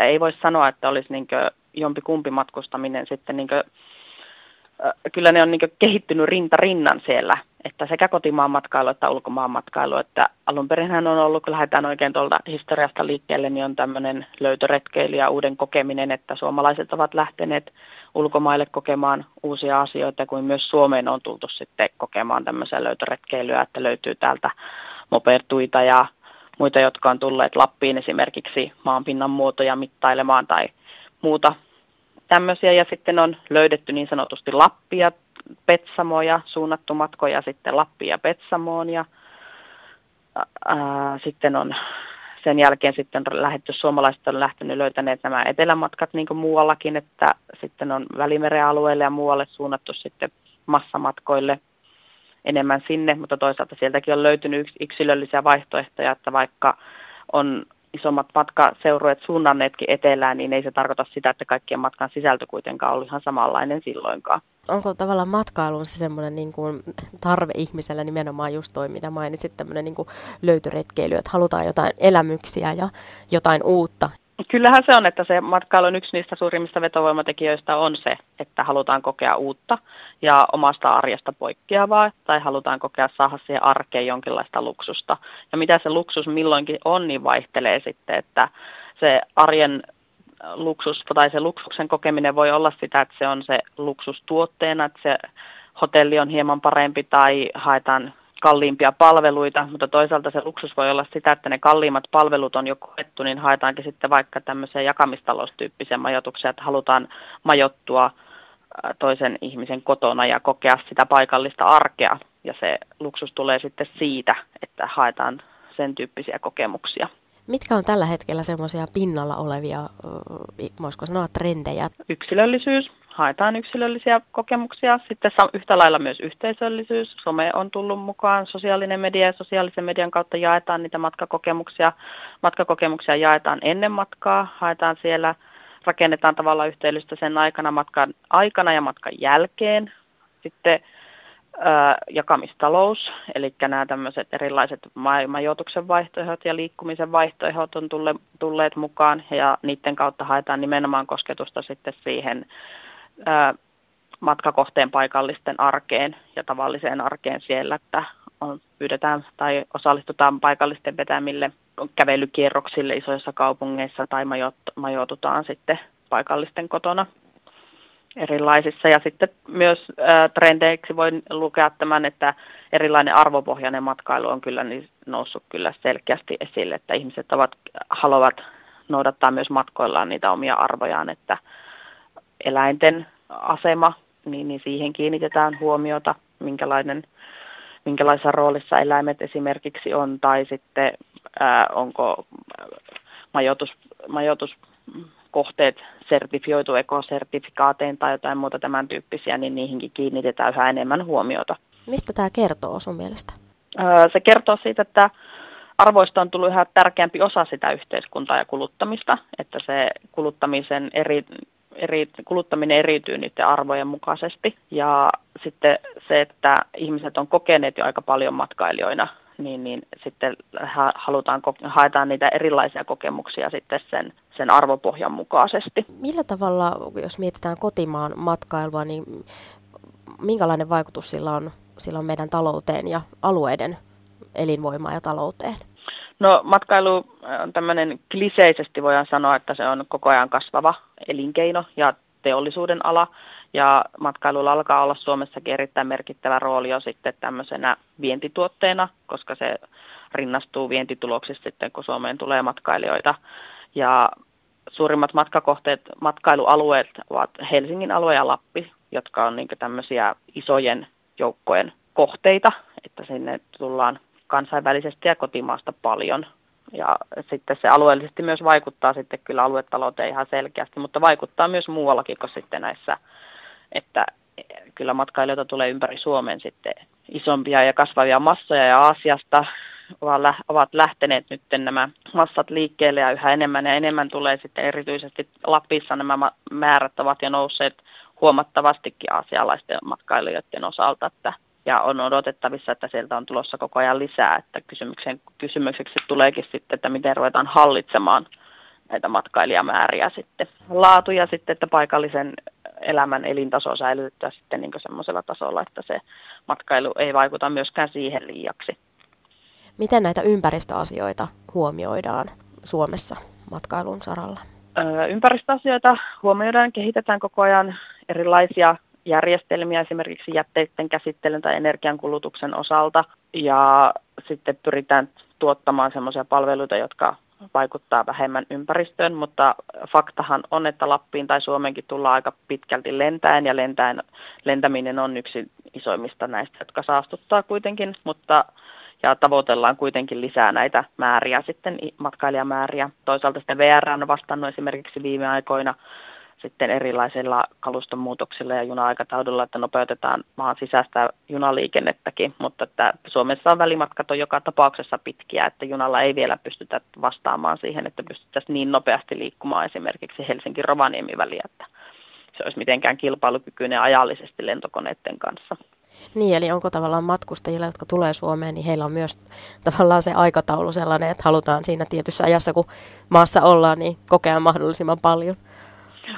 Että ei voi sanoa, että olisi niin jompi kumpi matkustaminen sitten niin kuin, kyllä ne on niin kehittynyt rinta rinnan siellä, että sekä kotimaan matkailu että ulkomaan matkailu, että alun perinhän on ollut, kun lähdetään oikein tuolta historiasta liikkeelle, niin on tämmöinen löytöretkeily ja uuden kokeminen, että suomalaiset ovat lähteneet ulkomaille kokemaan uusia asioita, kuin myös Suomeen on tultu sitten kokemaan tämmöisiä löytöretkeilyä, että löytyy täältä mopertuita ja muita, jotka on tulleet Lappiin esimerkiksi maanpinnan muotoja mittailemaan tai muuta tämmöisiä. Ja sitten on löydetty niin sanotusti Lappia, Petsamoja, suunnattu matkoja sitten Lappia Petsamoon ja ää, sitten on sen jälkeen sitten lähetty, suomalaiset on lähtenyt löytäneet nämä etelämatkat niin kuin muuallakin, että sitten on Välimeren alueelle ja muualle suunnattu sitten massamatkoille enemmän sinne, mutta toisaalta sieltäkin on löytynyt yksilöllisiä vaihtoehtoja, että vaikka on isommat matkaseurueet suunnanneetkin etelään, niin ei se tarkoita sitä, että kaikkien matkan sisältö kuitenkaan oli ihan samanlainen silloinkaan. Onko tavallaan matkailun se semmoinen niin kuin tarve ihmisellä nimenomaan just toi, mitä mainitsit, tämmöinen niin kuin löytöretkeily, että halutaan jotain elämyksiä ja jotain uutta Kyllähän se on, että se matkailun yksi niistä suurimmista vetovoimatekijöistä on se, että halutaan kokea uutta ja omasta arjesta poikkeavaa tai halutaan kokea saada siihen arkeen jonkinlaista luksusta. Ja mitä se luksus milloinkin on, niin vaihtelee sitten, että se arjen luksus tai se luksuksen kokeminen voi olla sitä, että se on se luksustuotteena, että se hotelli on hieman parempi tai haetaan kalliimpia palveluita, mutta toisaalta se luksus voi olla sitä, että ne kalliimmat palvelut on jo koettu, niin haetaankin sitten vaikka tämmöiseen jakamistaloustyyppiseen majoitukseen, että halutaan majottua toisen ihmisen kotona ja kokea sitä paikallista arkea. Ja se luksus tulee sitten siitä, että haetaan sen tyyppisiä kokemuksia. Mitkä on tällä hetkellä semmoisia pinnalla olevia, voisiko sanoa, trendejä? Yksilöllisyys, haetaan yksilöllisiä kokemuksia. Sitten yhtä lailla myös yhteisöllisyys. Some on tullut mukaan, sosiaalinen media ja sosiaalisen median kautta jaetaan niitä matkakokemuksia. Matkakokemuksia jaetaan ennen matkaa, haetaan siellä, rakennetaan tavallaan yhteydellistä sen aikana, matkan aikana ja matkan jälkeen. Sitten jakamistalous, eli nämä tämmöiset erilaiset majoituksen vaihtoehdot ja liikkumisen vaihtoehdot on tulle, tulleet mukaan ja niiden kautta haetaan nimenomaan kosketusta sitten siihen matkakohteen paikallisten arkeen ja tavalliseen arkeen siellä, että on, pyydetään tai osallistutaan paikallisten vetämille kävelykierroksille isoissa kaupungeissa tai majoitutaan sitten paikallisten kotona erilaisissa. Ja sitten myös äh, trendeiksi voin lukea tämän, että erilainen arvopohjainen matkailu on kyllä niin noussut kyllä selkeästi esille, että ihmiset ovat, haluavat noudattaa myös matkoillaan niitä omia arvojaan, että eläinten asema, niin, niin siihen kiinnitetään huomiota, minkälainen, minkälaisessa roolissa eläimet esimerkiksi on, tai sitten ää, onko majoitus, majoituskohteet sertifioitu ekosertifikaatein tai jotain muuta tämän tyyppisiä, niin niihinkin kiinnitetään yhä enemmän huomiota. Mistä tämä kertoo sun mielestä? Se kertoo siitä, että arvoista on tullut yhä tärkeämpi osa sitä yhteiskuntaa ja kuluttamista, että se kuluttamisen eri eri, kuluttaminen eriytyy niiden arvojen mukaisesti. Ja sitten se, että ihmiset on kokeneet jo aika paljon matkailijoina, niin, niin sitten halutaan, haetaan niitä erilaisia kokemuksia sitten sen, sen arvopohjan mukaisesti. Millä tavalla, jos mietitään kotimaan matkailua, niin minkälainen vaikutus sillä on, sillä on meidän talouteen ja alueiden elinvoimaan ja talouteen? No matkailu on tämmöinen kliseisesti voidaan sanoa, että se on koko ajan kasvava elinkeino ja teollisuuden ala. Ja matkailulla alkaa olla Suomessakin erittäin merkittävä rooli jo sitten tämmöisenä vientituotteena, koska se rinnastuu vientituloksista sitten, kun Suomeen tulee matkailijoita. Ja suurimmat matkakohteet, matkailualueet ovat Helsingin alue ja Lappi, jotka on niin tämmöisiä isojen joukkojen kohteita, että sinne tullaan kansainvälisesti ja kotimaasta paljon. Ja sitten se alueellisesti myös vaikuttaa sitten kyllä aluetalouteen ihan selkeästi, mutta vaikuttaa myös muuallakin kuin sitten näissä, että kyllä matkailijoita tulee ympäri Suomen sitten isompia ja kasvavia massoja ja Aasiasta ovat lähteneet nyt nämä massat liikkeelle ja yhä enemmän ja enemmän tulee sitten erityisesti Lapissa nämä määrät ovat jo nousseet huomattavastikin aasialaisten matkailijoiden osalta, että ja on odotettavissa, että sieltä on tulossa koko ajan lisää, että kysymyksen, kysymykseksi tuleekin sitten, että miten ruvetaan hallitsemaan näitä matkailijamääriä sitten. Laatu ja sitten, että paikallisen elämän elintaso säilytetään sitten niin semmoisella tasolla, että se matkailu ei vaikuta myöskään siihen liiaksi. Miten näitä ympäristöasioita huomioidaan Suomessa matkailun saralla? Ympäristöasioita huomioidaan, kehitetään koko ajan erilaisia järjestelmiä esimerkiksi jätteiden käsittelyn tai energiankulutuksen osalta ja sitten pyritään tuottamaan sellaisia palveluita, jotka vaikuttaa vähemmän ympäristöön, mutta faktahan on, että Lappiin tai Suomenkin tullaan aika pitkälti lentäen ja lentäen, lentäminen on yksi isoimmista näistä, jotka saastuttaa kuitenkin, mutta ja tavoitellaan kuitenkin lisää näitä määriä sitten, matkailijamääriä. Toisaalta sitten VR on vastannut esimerkiksi viime aikoina sitten erilaisilla kaluston muutoksilla ja juna-aikataudella, että nopeutetaan maan sisäistä junaliikennettäkin, mutta että Suomessa on välimatkat on joka tapauksessa pitkiä, että junalla ei vielä pystytä vastaamaan siihen, että pystyttäisiin niin nopeasti liikkumaan esimerkiksi Helsinki-Rovaniemi väliä, että se olisi mitenkään kilpailukykyinen ajallisesti lentokoneiden kanssa. Niin, eli onko tavallaan matkustajilla, jotka tulee Suomeen, niin heillä on myös tavallaan se aikataulu sellainen, että halutaan siinä tietyssä ajassa, kun maassa ollaan, niin kokea mahdollisimman paljon?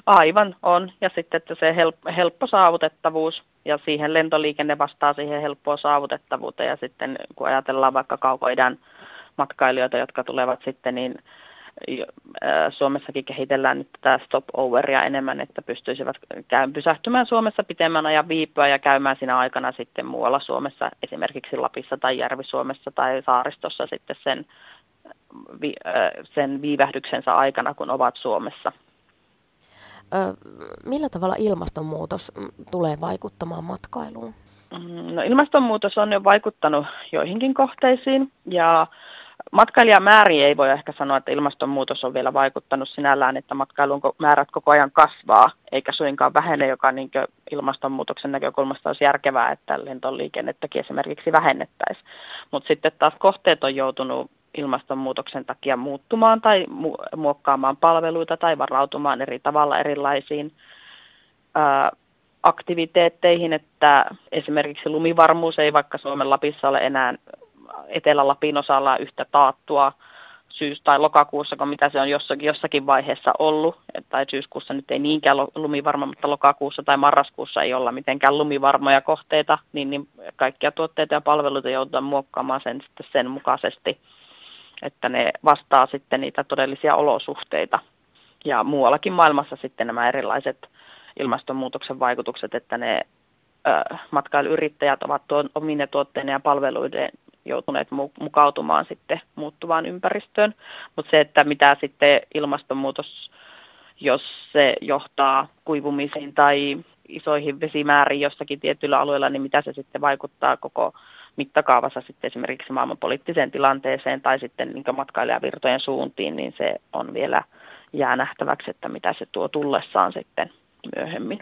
Aivan on. Ja sitten että se helppo saavutettavuus ja siihen lentoliikenne vastaa siihen helppoa saavutettavuuteen. Ja sitten kun ajatellaan vaikka kaukoidän matkailijoita, jotka tulevat sitten, niin Suomessakin kehitellään nyt tätä stopoveria enemmän, että pystyisivät käyn pysähtymään Suomessa pitemmän ajan viipyä ja käymään siinä aikana sitten muualla Suomessa, esimerkiksi Lapissa tai Järvi-Suomessa tai Saaristossa sitten sen, sen viivähdyksensä aikana, kun ovat Suomessa. Millä tavalla ilmastonmuutos tulee vaikuttamaan matkailuun? Mm, no, ilmastonmuutos on jo vaikuttanut joihinkin kohteisiin ja matkailijamääriä ei voi ehkä sanoa, että ilmastonmuutos on vielä vaikuttanut sinällään, että matkailun määrät koko ajan kasvaa, eikä suinkaan vähene, joka niin ilmastonmuutoksen näkökulmasta olisi järkevää, että lentoliikennettäkin esimerkiksi vähennettäisiin. Mutta sitten taas kohteet on joutunut ilmastonmuutoksen takia muuttumaan tai mu- muokkaamaan palveluita tai varautumaan eri tavalla erilaisiin ää, aktiviteetteihin, että esimerkiksi lumivarmuus ei vaikka Suomen Lapissa ole enää Etelä-Lapin osalla yhtä taattua syys- tai lokakuussa, kun mitä se on jossakin, jossakin vaiheessa ollut, tai syyskuussa nyt ei niinkään lumivarma, mutta lokakuussa tai marraskuussa ei olla mitenkään lumivarmoja kohteita, niin, niin kaikkia tuotteita ja palveluita joudutaan muokkaamaan sen, sitten sen mukaisesti että ne vastaa sitten niitä todellisia olosuhteita. Ja muuallakin maailmassa sitten nämä erilaiset ilmastonmuutoksen vaikutukset, että ne ö, matkailuyrittäjät ovat tuon, omine tuotteiden ja palveluiden joutuneet mukautumaan sitten muuttuvaan ympäristöön. Mutta se, että mitä sitten ilmastonmuutos, jos se johtaa kuivumisiin tai isoihin vesimääriin jossakin tietyillä alueilla, niin mitä se sitten vaikuttaa koko mittakaavassa sitten esimerkiksi maailmanpoliittiseen tilanteeseen tai sitten niin matkailijavirtojen suuntiin, niin se on vielä jää nähtäväksi, että mitä se tuo tullessaan sitten myöhemmin.